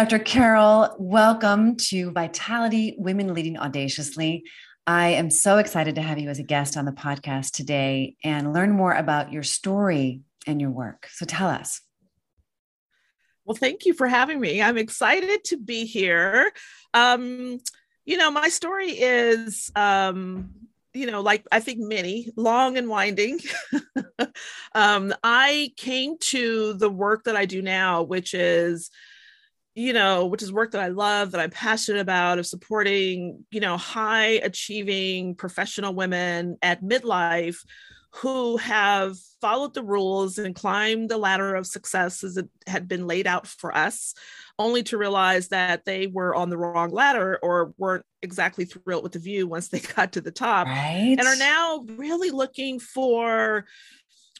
Dr. Carol, welcome to Vitality Women Leading Audaciously. I am so excited to have you as a guest on the podcast today and learn more about your story and your work. So tell us. Well, thank you for having me. I'm excited to be here. Um, you know, my story is um, you know, like I think many, long and winding. um, I came to the work that I do now, which is you know, which is work that I love, that I'm passionate about, of supporting, you know, high achieving professional women at midlife who have followed the rules and climbed the ladder of success as it had been laid out for us, only to realize that they were on the wrong ladder or weren't exactly thrilled with the view once they got to the top right. and are now really looking for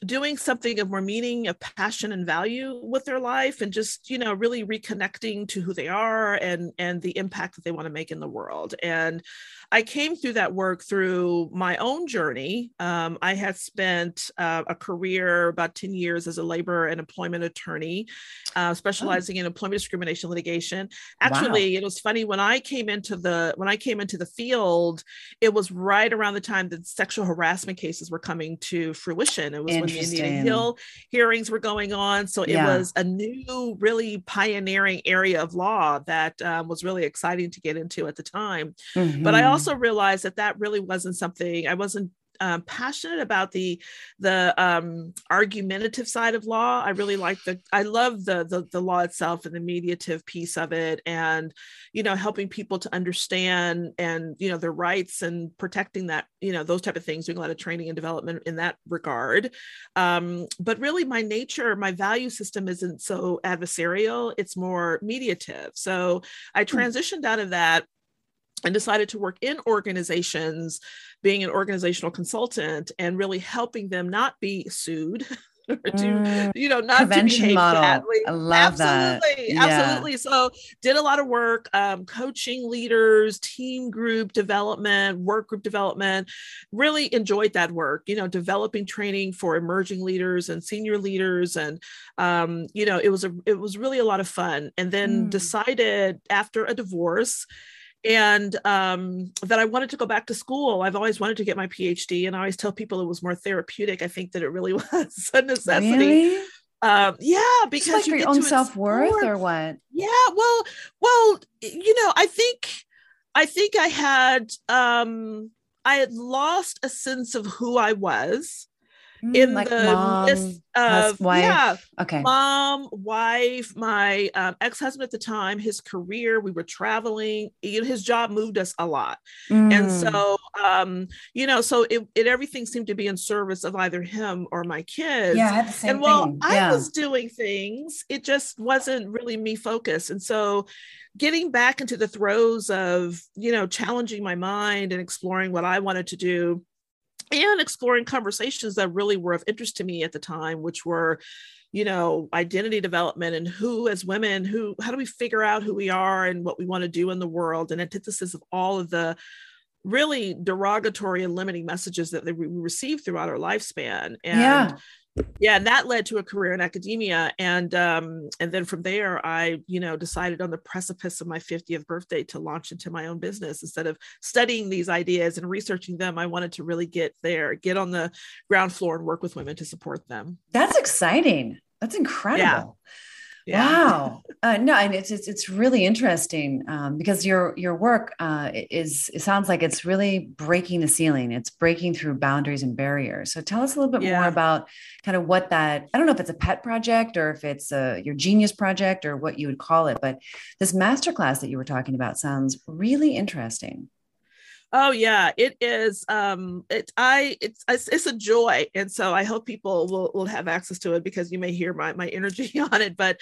doing something of more meaning of passion and value with their life and just you know really reconnecting to who they are and and the impact that they want to make in the world and I came through that work through my own journey. Um, I had spent uh, a career about 10 years as a labor and employment attorney, uh, specializing oh. in employment discrimination litigation. Actually, wow. it was funny when I came into the when I came into the field, it was right around the time that sexual harassment cases were coming to fruition. It was when Anita Hill hearings were going on. So it yeah. was a new, really pioneering area of law that um, was really exciting to get into at the time. Mm-hmm. But I also also realized that that really wasn't something I wasn't um, passionate about the the um, argumentative side of law. I really like the I love the, the the law itself and the mediative piece of it, and you know helping people to understand and you know their rights and protecting that you know those type of things. Doing a lot of training and development in that regard. Um, but really, my nature, my value system isn't so adversarial. It's more mediative. So I hmm. transitioned out of that and decided to work in organizations, being an organizational consultant and really helping them not be sued. or to mm, you know not to behave model. badly. I love absolutely, that. Absolutely. Yeah. So did a lot of work um, coaching leaders, team group development, work group development. Really enjoyed that work. You know, developing training for emerging leaders and senior leaders, and um, you know, it was a it was really a lot of fun. And then mm. decided after a divorce and um, that I wanted to go back to school. I've always wanted to get my PhD, and I always tell people it was more therapeutic. I think that it really was a necessity. Really? Um, yeah, because like you your own self worth, or what? Yeah, well, well, you know, I think, I think I had, um, I had lost a sense of who I was in like the mom, list of wife. yeah, okay, mom, wife, my um, ex-husband at the time, his career, we were traveling. His job moved us a lot, mm. and so um, you know, so it, it everything seemed to be in service of either him or my kids. Yeah, I had the same and while. I was doing things, it just wasn't really me focused, and so getting back into the throes of you know challenging my mind and exploring what I wanted to do and exploring conversations that really were of interest to me at the time, which were, you know, identity development and who, as women, who, how do we figure out who we are and what we want to do in the world, and antithesis of all of the really derogatory and limiting messages that we receive throughout our lifespan. And yeah yeah and that led to a career in academia and um and then from there i you know decided on the precipice of my 50th birthday to launch into my own business. Instead of studying these ideas and researching them i wanted to really get there get on the ground floor and work with women to support them. That's exciting. That's incredible. Yeah. Yeah. Wow. Uh, no, and it's, it's, it's really interesting um, because your your work uh, is it sounds like it's really breaking the ceiling. It's breaking through boundaries and barriers. So tell us a little bit yeah. more about kind of what that. I don't know if it's a pet project or if it's a, your genius project or what you would call it, but this masterclass that you were talking about sounds really interesting. Oh yeah, it is. Um, it I it's it's a joy, and so I hope people will will have access to it because you may hear my my energy on it. But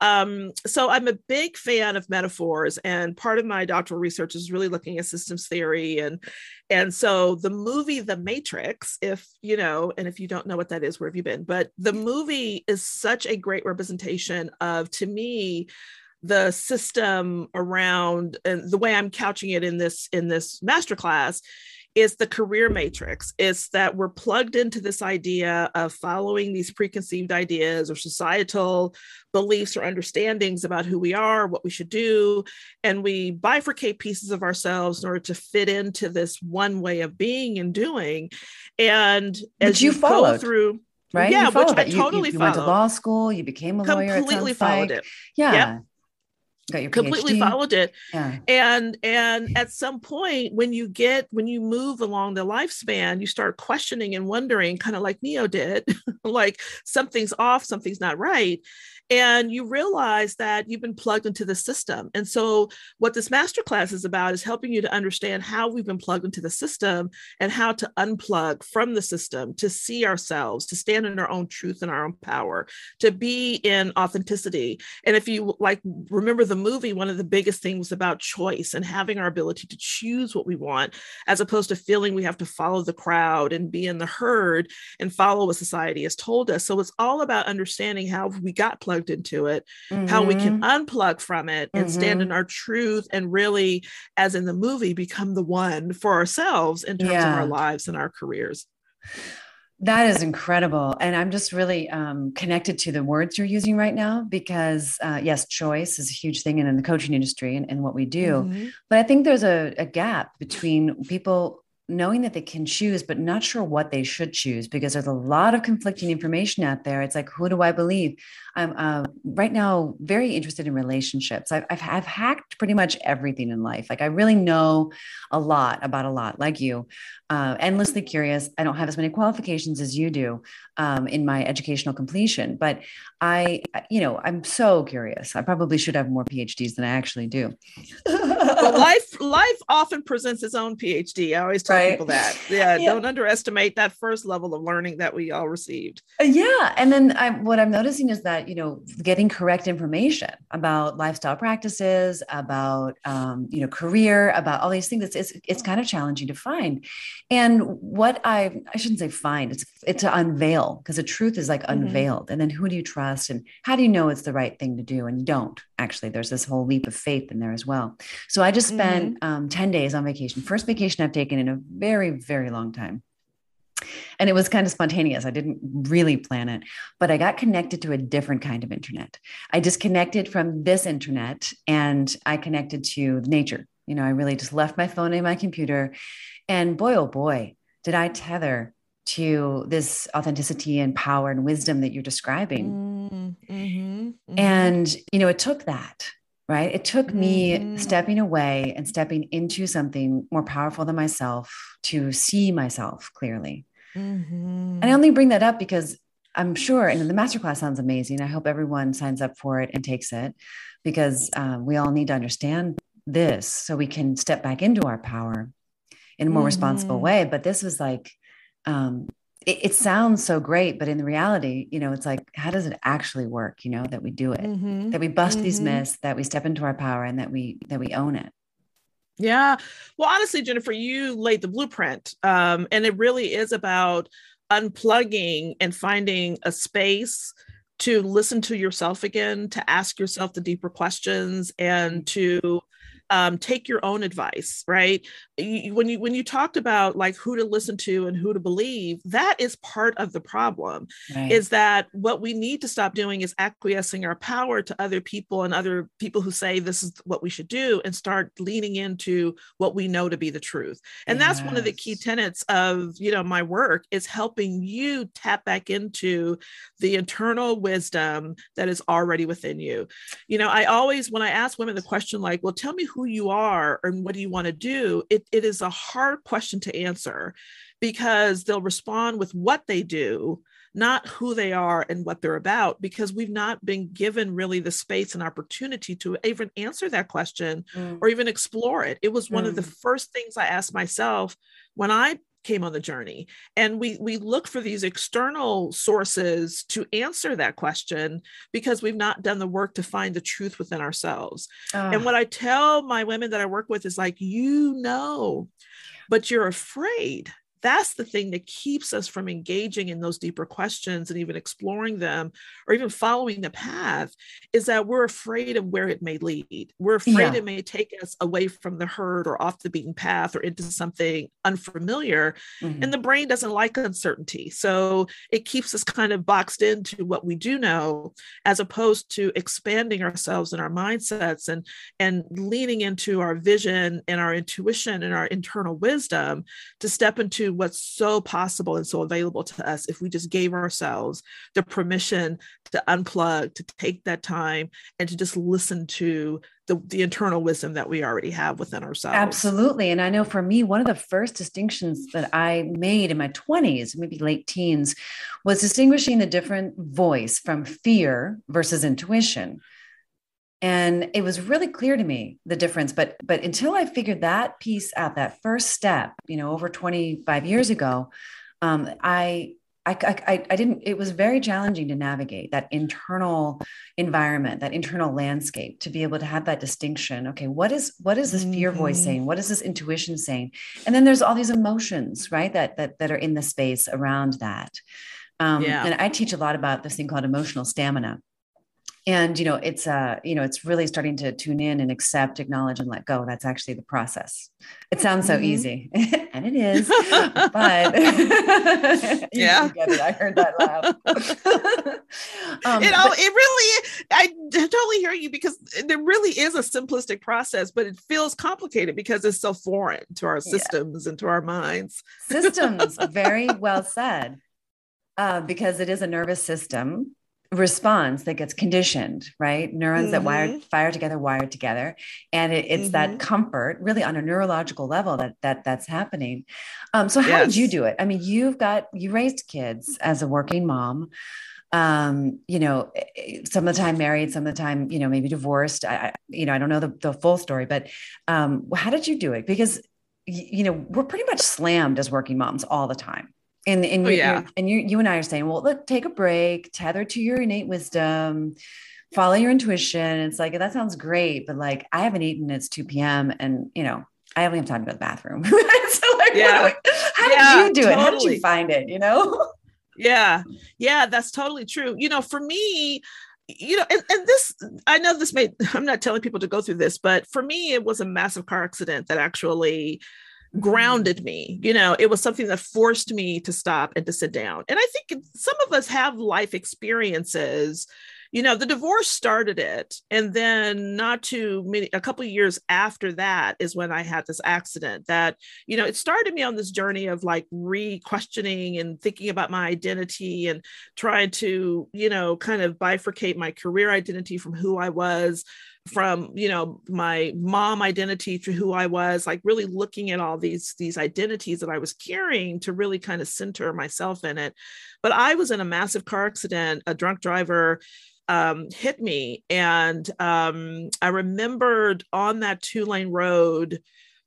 um, so I'm a big fan of metaphors, and part of my doctoral research is really looking at systems theory, and and so the movie The Matrix, if you know, and if you don't know what that is, where have you been? But the movie is such a great representation of, to me the system around and the way i'm couching it in this in this masterclass is the career matrix it's that we're plugged into this idea of following these preconceived ideas or societal beliefs or understandings about who we are what we should do and we bifurcate pieces of ourselves in order to fit into this one way of being and doing and as you, you go through right? Yeah, which I totally you, you, you went to law school, you became a lawyer. Completely followed like. it. Yeah. Yep completely PhD. followed it yeah. and and at some point when you get when you move along the lifespan you start questioning and wondering kind of like Neo did like something's off something's not right and you realize that you've been plugged into the system. And so, what this masterclass is about is helping you to understand how we've been plugged into the system and how to unplug from the system to see ourselves, to stand in our own truth and our own power, to be in authenticity. And if you like, remember the movie, one of the biggest things was about choice and having our ability to choose what we want, as opposed to feeling we have to follow the crowd and be in the herd and follow what society has told us. So, it's all about understanding how we got plugged plugged into it, mm-hmm. how we can mm-hmm. unplug from it and mm-hmm. stand in our truth and really, as in the movie, become the one for ourselves in terms yeah. of our lives and our careers. That is incredible. And I'm just really um, connected to the words you're using right now because, uh, yes, choice is a huge thing in, in the coaching industry and, and what we do. Mm-hmm. But I think there's a, a gap between people knowing that they can choose, but not sure what they should choose because there's a lot of conflicting information out there. It's like, who do I believe? I'm uh, right now very interested in relationships. I've, I've, I've hacked pretty much everything in life. Like I really know a lot about a lot, like you, uh, endlessly curious. I don't have as many qualifications as you do um, in my educational completion, but I, you know, I'm so curious. I probably should have more PhDs than I actually do. well, life life often presents its own PhD. I always tell right? people that. Yeah, yeah, don't underestimate that first level of learning that we all received. Uh, yeah, and then I, what I'm noticing is that you know getting correct information about lifestyle practices, about um, you know career, about all these things. It's it's, it's kind of challenging to find. And what I I shouldn't say find. It's it's to unveil because the truth is like mm-hmm. unveiled. And then who do you trust, and how do you know it's the right thing to do? And you don't actually. There's this whole leap of faith in there as well. So I just spent mm-hmm. um, 10 days on vacation, first vacation I've taken in a very, very long time. And it was kind of spontaneous. I didn't really plan it, but I got connected to a different kind of internet. I disconnected from this internet and I connected to nature. You know, I really just left my phone and my computer. And boy, oh boy, did I tether to this authenticity and power and wisdom that you're describing. Mm-hmm, mm-hmm. And, you know, it took that right? It took me mm-hmm. stepping away and stepping into something more powerful than myself to see myself clearly. Mm-hmm. And I only bring that up because I'm sure, and the masterclass sounds amazing. I hope everyone signs up for it and takes it because um, we all need to understand this so we can step back into our power in a more mm-hmm. responsible way. But this was like, um, it, it, sounds so great, but in reality, you know, it's like, how does it actually work? You know, that we do it, mm-hmm. that we bust mm-hmm. these myths, that we step into our power, and that we that we own it. Yeah. Well, honestly, Jennifer, you laid the blueprint, um, and it really is about unplugging and finding a space to listen to yourself again, to ask yourself the deeper questions, and to um, take your own advice right you, when you when you talked about like who to listen to and who to believe that is part of the problem right. is that what we need to stop doing is acquiescing our power to other people and other people who say this is what we should do and start leaning into what we know to be the truth and yes. that's one of the key tenets of you know my work is helping you tap back into the internal wisdom that is already within you you know i always when i ask women the question like well tell me who you are and what do you want to do it, it is a hard question to answer because they'll respond with what they do not who they are and what they're about, because we've not been given really the space and opportunity to even answer that question mm. or even explore it. It was one mm. of the mm. first things I asked myself when I came on the journey. And we we look for these external sources to answer that question because we've not done the work to find the truth within ourselves. And what i tell my women that i work with is like you know but you're afraid that's the thing that keeps us from engaging in those deeper questions and even exploring them or even following the path is that we're afraid of where it may lead we're afraid yeah. it may take us away from the herd or off the beaten path or into something unfamiliar mm-hmm. and the brain doesn't like uncertainty so it keeps us kind of boxed into what we do know as opposed to expanding ourselves and our mindsets and and leaning into our vision and our intuition and our internal wisdom to step into what's so possible and so available to us if we just gave ourselves the permission to unplug, to take that time, and to just listen to the, the internal wisdom that we already have within ourselves. Absolutely. And I know for me, one of the first distinctions that I made in my 20s, maybe late teens, was distinguishing the different voice from fear versus intuition and it was really clear to me the difference but but until i figured that piece out that first step you know over 25 years ago um, I, I i i didn't it was very challenging to navigate that internal environment that internal landscape to be able to have that distinction. Okay what is what is this fear mm-hmm. voice saying? What is this intuition saying? And then there's all these emotions right that that that are in the space around that. Um, yeah. and i teach a lot about this thing called emotional stamina and you know it's uh you know it's really starting to tune in and accept acknowledge and let go. That's actually the process. It sounds so mm-hmm. easy. And it is. But yeah. It. i heard that laugh um, you know but, it really i totally hear you because there really is a simplistic process but it feels complicated because it's so foreign to our systems yeah. and to our minds. Systems. Very well said. Uh, because it is a nervous system response that gets conditioned, right? Neurons mm-hmm. that wire mm-hmm. fire together, wired together, and it, it's mm-hmm. that comfort, really on a neurological level, that that that's happening. Um, so how yes. did you do it? I mean, you've got you raised kids as a working mom. Um, you know, eh, eh, some of the time married, some of the time, you know, maybe divorced. I, I you know, I don't know the, the full story, but um, how did you do it? Because you know, we're pretty much slammed as working moms all the time and and, oh, you, yeah. and you you and I are saying, well, look, take a break, tether to your innate wisdom, follow your intuition. It's like that sounds great, but like I haven't eaten. It's two p.m. and you know I only haven't time to go to the bathroom. so like, yeah. how yeah, did you do totally. it? How did you find it? You know? yeah, yeah, that's totally true. You know, for me, you know, and, and this, I know this may, I'm not telling people to go through this, but for me, it was a massive car accident that actually Mm-hmm. grounded me you know it was something that forced me to stop and to sit down. And i think some of us have life experiences you know the divorce started it and then not too many a couple years after that is when i had this accident that you know it started me on this journey of like re-questioning and thinking about my identity and trying to you know kind of bifurcate my career identity from who i was from you know my mom identity to who i was like really looking at all these these identities that i was carrying to really kind of center myself in it but i was in a massive car accident a drunk driver um, hit me and um, i remembered on that two lane road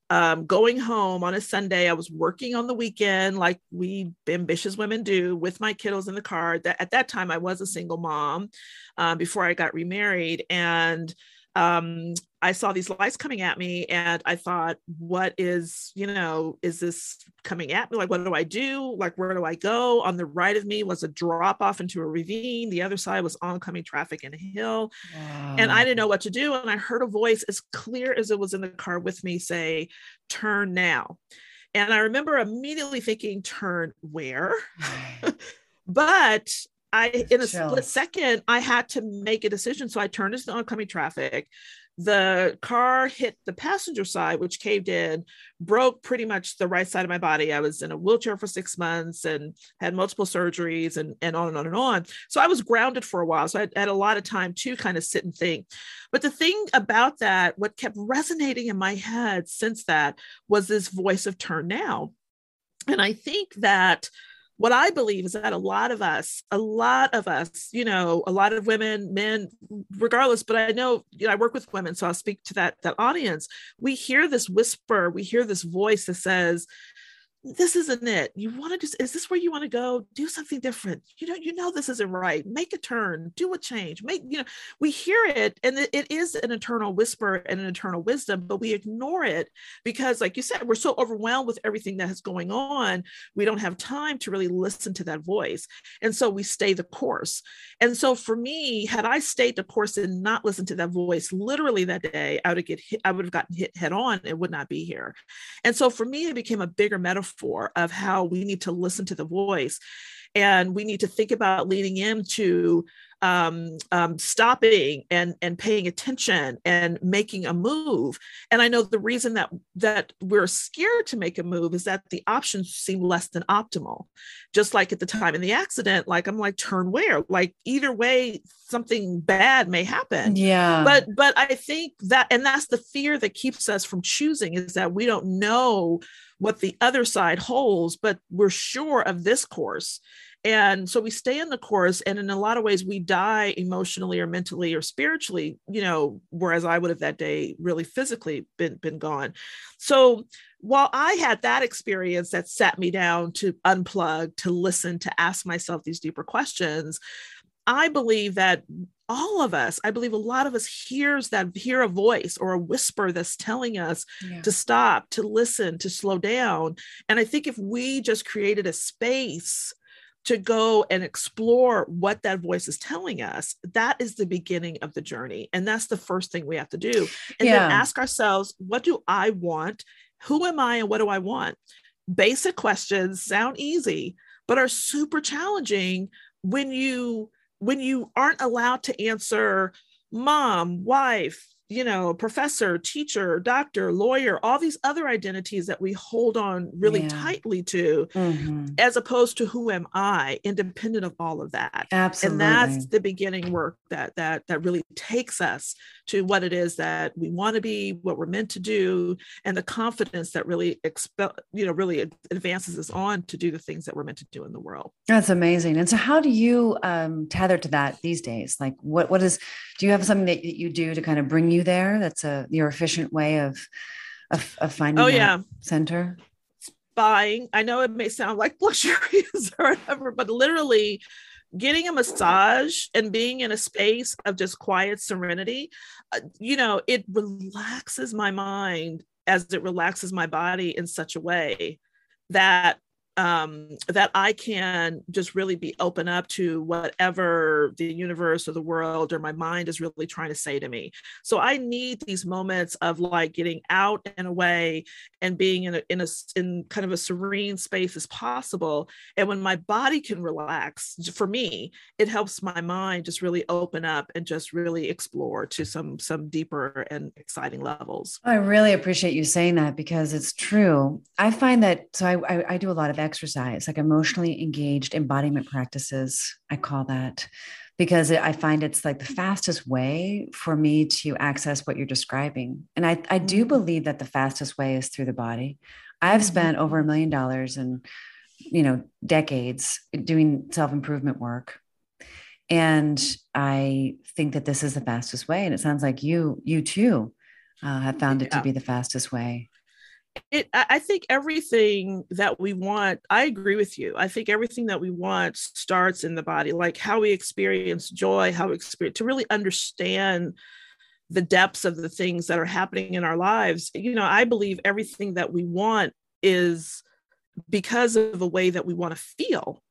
um, going home on a Sunday. I was working on the weekend, like we ambitious women do, with my kiddos in the car. That at that time I was a single mom um, before I got remarried, and um, I saw these lights coming at me and I thought, what is, you know, is this coming at me? Like, what do I do? Like, where do I go? On the right of me was a drop off into a ravine. The other side was oncoming traffic and a hill. Wow. And I didn't know what to do. And I heard a voice as clear as it was in the car with me say, turn now. And I remember immediately thinking, turn where? but I in a split second I had to make a decision. So I turned into the oncoming traffic. The car hit the passenger side, which caved in, broke pretty much the right side of my body. I was in a wheelchair for six months and had multiple surgeries and, and on and on and on. So I was grounded for a while. So I had a lot of time to kind of sit and think. But the thing about that, what kept resonating in my head since that was this voice of turn now and i think that what I believe is that a lot of us, a lot of us, you know, a lot of women, men, regardless, but I know, you know, I work with women, so I'll speak to that that audience. We hear this whisper, we hear this voice that says, this isn't it. You want to just, is this where you want to go? Do something different. You know, you know, this isn't right. Make a turn, do a change, make, you know, we hear it and it, it is an eternal whisper and an eternal wisdom, but we ignore it because, like you said, we're so overwhelmed with everything that is going on. We don't have time to really listen to that voice. And so we stay the course. And so for me, had I stayed the course and not listened to that voice literally that day, I would have get hit, I would have gotten hit head on and would not be here. And so for me, it became a bigger metaphor metaphor of how we need to listen to the voice and we need to think about leaning into um, um, stopping and and paying attention and making a move. And I know the reason that that we're scared to make a move is that the options seem less than optimal. Just like at the time in the accident, like I'm like turn where? Like either way, something bad may happen. Yeah. But but I think that and that's the fear that keeps us from choosing is that we don't know what the other side holds, but we're sure of this course. And so we stay in the course, and in a lot of ways, we die emotionally or mentally or spiritually, you know, whereas I would have that day really physically been, been gone. So while I had that experience that sat me down to unplug, to listen, to ask myself these deeper questions, I believe that all of us i believe a lot of us hears that hear a voice or a whisper that's telling us yeah. to stop to listen to slow down. And i think if we just created a space to go and explore what that voice is telling us that is the beginning of the journey. And that's the first thing we have to do. And yeah. then ask ourselves what do i want? Who am i and what do i want? Basic questions sound easy but are super challenging when you when you aren't allowed to answer mom, wife, you know, professor, teacher, doctor, lawyer, all these other identities that we hold on really yeah. tightly to, mm-hmm. as opposed to who am I, independent of all of that. Absolutely. And that's the beginning work that that that really takes us to what it is that we want to be, what we're meant to do, and the confidence that really expel, you know, really advances us on to do the things that we're meant to do in the world. That's amazing. And so how do you um, tether to that these days? Like what what is do you have something that you do to kind of bring you there? That's a your efficient way of of, of finding. Oh yeah, center. Spying. I know it may sound like luxurious or whatever, but literally getting a massage and being in a space of just quiet serenity, uh, you know, it relaxes my mind as it relaxes my body in such a way that um, that I can just really be open up to whatever the universe or the world or my mind is really trying to say to me. So I need these moments of like getting out and away and being in a in a in kind of a serene space as possible. And when my body can relax, for me, it helps my mind just really open up and just really explore to some some deeper and exciting levels. I really appreciate you saying that because it's true. I find that so I I, I do a lot of exercise, like emotionally engaged embodiment practices. I call that because I find it's like the fastest way for me to access what you're describing. And I, I do mm-hmm. believe that the fastest way is through the body. I've mm-hmm. spent over a million dollars and, you know, decades doing self improvement work. And I think that this is the fastest way. And it sounds like you, you too, uh, have found it yeah. to be the fastest way it i think everything that we want i agree with you. I think everything that we want starts in the body like how we experience joy how we experience to really understand the depths of the things that are happening in our lives. You know i believe everything that we want is because of the way that we want to feel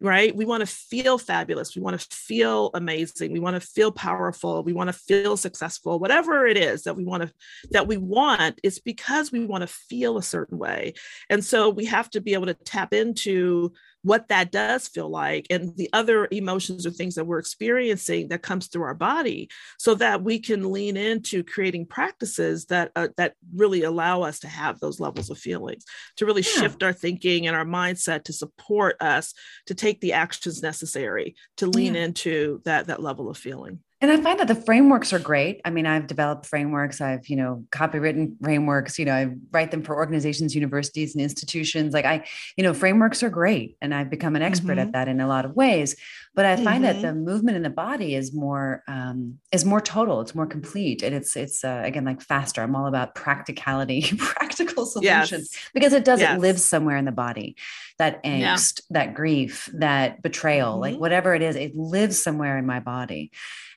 right? We want to feel fabulous. We want to feel amazing. We want to feel powerful. We want to feel successful. Whatever it is that we want to that we want, it's because we want to feel a certain way. And so we have to be able to tap into what that does feel like and the other emotions or things that we're experiencing that comes through our body so that we can lean into creating practices that uh, that really allow us to have those levels of feelings to really yeah. shift our thinking and our mindset to support us to take the actions necessary to lean yeah. into that that level of feeling And I find that the frameworks are great. I mean, I've developed frameworks. I've, you know, copywritten frameworks. You know, I write them for organizations, universities, and institutions. Like I, you know, frameworks are great, and I've become an expert mm-hmm. at that in a lot of ways. But I find mm-hmm. that the movement in the body is more um, is more total. It's more complete, and it's it's uh, again like faster. I'm all about practicality, practical solutions yes. because it does yes. it lives somewhere in the body. That angst, yeah. that grief, that betrayal, mm-hmm. like whatever it is, it lives somewhere in my body.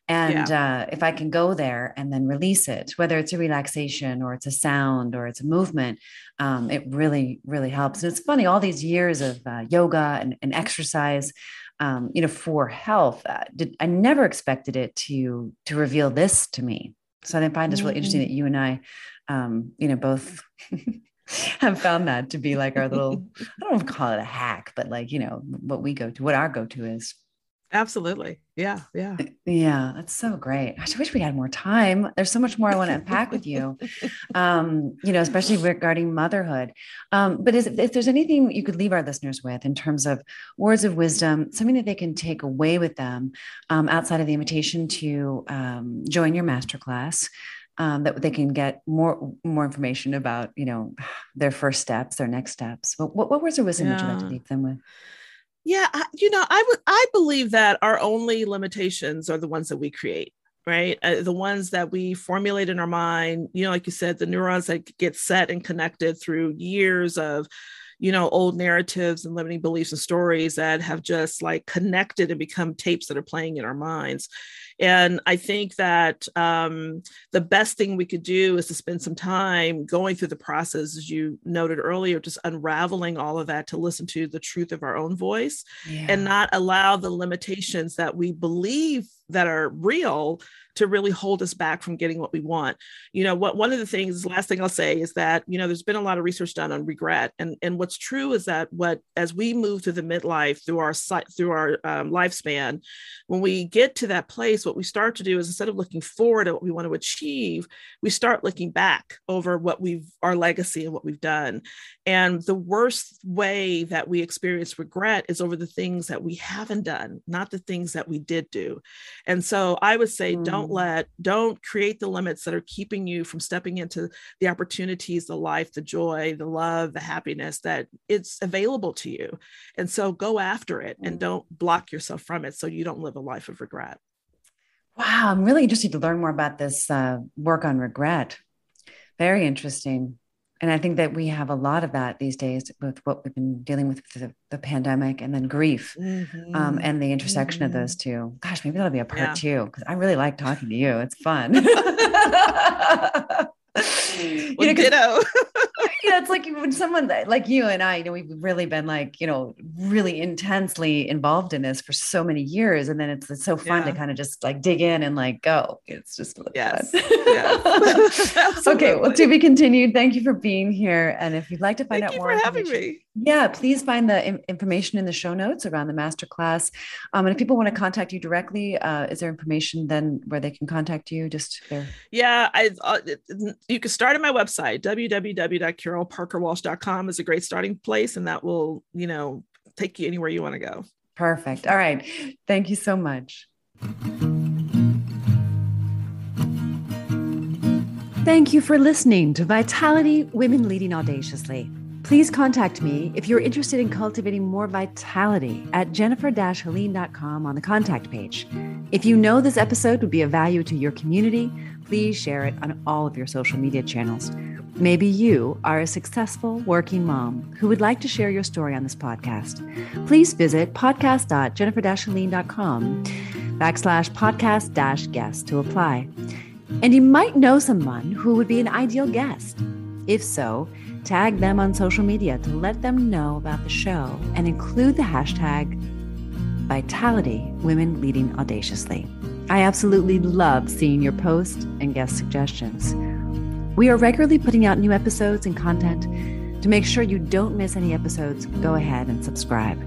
And yeah. uh, if I can go there and then release it, whether it's a relaxation or it's a sound or it's a movement, um, it really, really helps. And it's funny, all these years of uh, yoga and, and exercise, um, you know, for health, uh, did, I never expected it to to reveal this to me. So I find it's really interesting that you and I, um, you know, both have found that to be like our little, I don't call it a hack, but like, you know, what we go to, what our go to is. Absolutely. Yeah. Yeah. Yeah. That's so great. I wish we had more time. There's so much more I want to unpack with you, um, you know, especially regarding motherhood. Um, but is, if there's anything you could leave our listeners with in terms of words of wisdom, something that they can take away with them um, outside of the invitation to um, join your masterclass, um, that they can get more more information about, you know, their first steps, their next steps. What, what, what words of wisdom yeah. would you like to leave them with? Yeah, you know, I would I believe that our only limitations are the ones that we create, right? Uh, the ones that we formulate in our mind. You know, like you said, the neurons that get set and connected through years of you know old narratives and limiting beliefs and stories that have just like connected and become tapes that are playing in our minds and I think that um, the best thing we could do is to spend some time going through the process, as you noted earlier, just unraveling all of that to listen to the truth of our own voice yeah. and not allow the limitations that we believe that are real to really hold us back from getting what we want. You know, what one of the things, last thing I'll say is that, you know, there's been a lot of research done on regret. And, and what's true is that what as we move through the midlife through our through our um, lifespan, when we get to that place, what we start to do is instead of looking forward at what we want to achieve, we start looking back over what we've our legacy and what we've done. And the worst way that we experience regret is over the things that we haven't done, not the things that we did do. And so I would say, mm. don't let, don't create the limits that are keeping you from stepping into the opportunities, the life, the joy, the love, the happiness that it's available to you. And so go after it and mm. don't block yourself from it so you don't live a life of regret. Wow, I'm really interested to learn more about this uh, work on regret. Very interesting and I think that we have a lot of that these days with what we've been dealing with the, the pandemic and then grief mm-hmm. um, and the intersection mm-hmm. of those two. Gosh, maybe that'll be a part yeah. two because I really like talking to you. It's fun. you know, ditto. yeah, it's like when someone like you and I, you know, we've really been like, you know, really intensely involved in this for so many years. And then it's, it's so fun yeah. to kind of just like dig in and like go. It's just really yes. yes. okay. Well, to be continued. Thank you for being here. And if you'd like to find Thank out more, for having me. Yeah, please find the information in the show notes around the masterclass. Um, and if people want to contact you directly, uh, is there information then where they can contact you? Just there. Yeah, I uh, you can start at my website www.carolparkerwalsh.com is a great starting place, and that will you know take you anywhere you want to go. Perfect. All right. Thank you so much. Thank you for listening to Vitality Women Leading Audaciously. Please contact me if you're interested in cultivating more vitality at jennifer-helene.com on the contact page. If you know this episode would be of value to your community, please share it on all of your social media channels. Maybe you are a successful working mom who would like to share your story on this podcast. Please visit podcast.jennifer-helene.com backslash podcast dash guest to apply. And you might know someone who would be an ideal guest. If so, Tag them on social media to let them know about the show and include the hashtag Vitality Women Leading Audaciously. I absolutely love seeing your posts and guest suggestions. We are regularly putting out new episodes and content. To make sure you don't miss any episodes, go ahead and subscribe.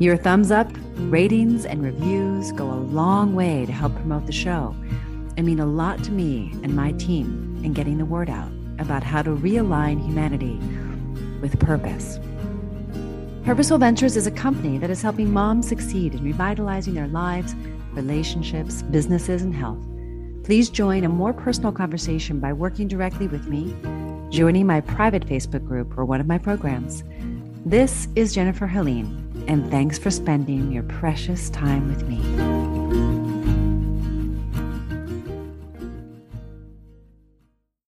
Your thumbs up, ratings, and reviews go a long way to help promote the show and mean a lot to me and my team in getting the word out about how to realign humanity with purpose. Purposeful Ventures is a company that is helping moms succeed in revitalizing their lives, relationships, businesses, and health. Please join a more personal conversation by working directly with me, joining my private Facebook group or one of my programs. This is Jennifer Helene, and thanks for spending your precious time with me.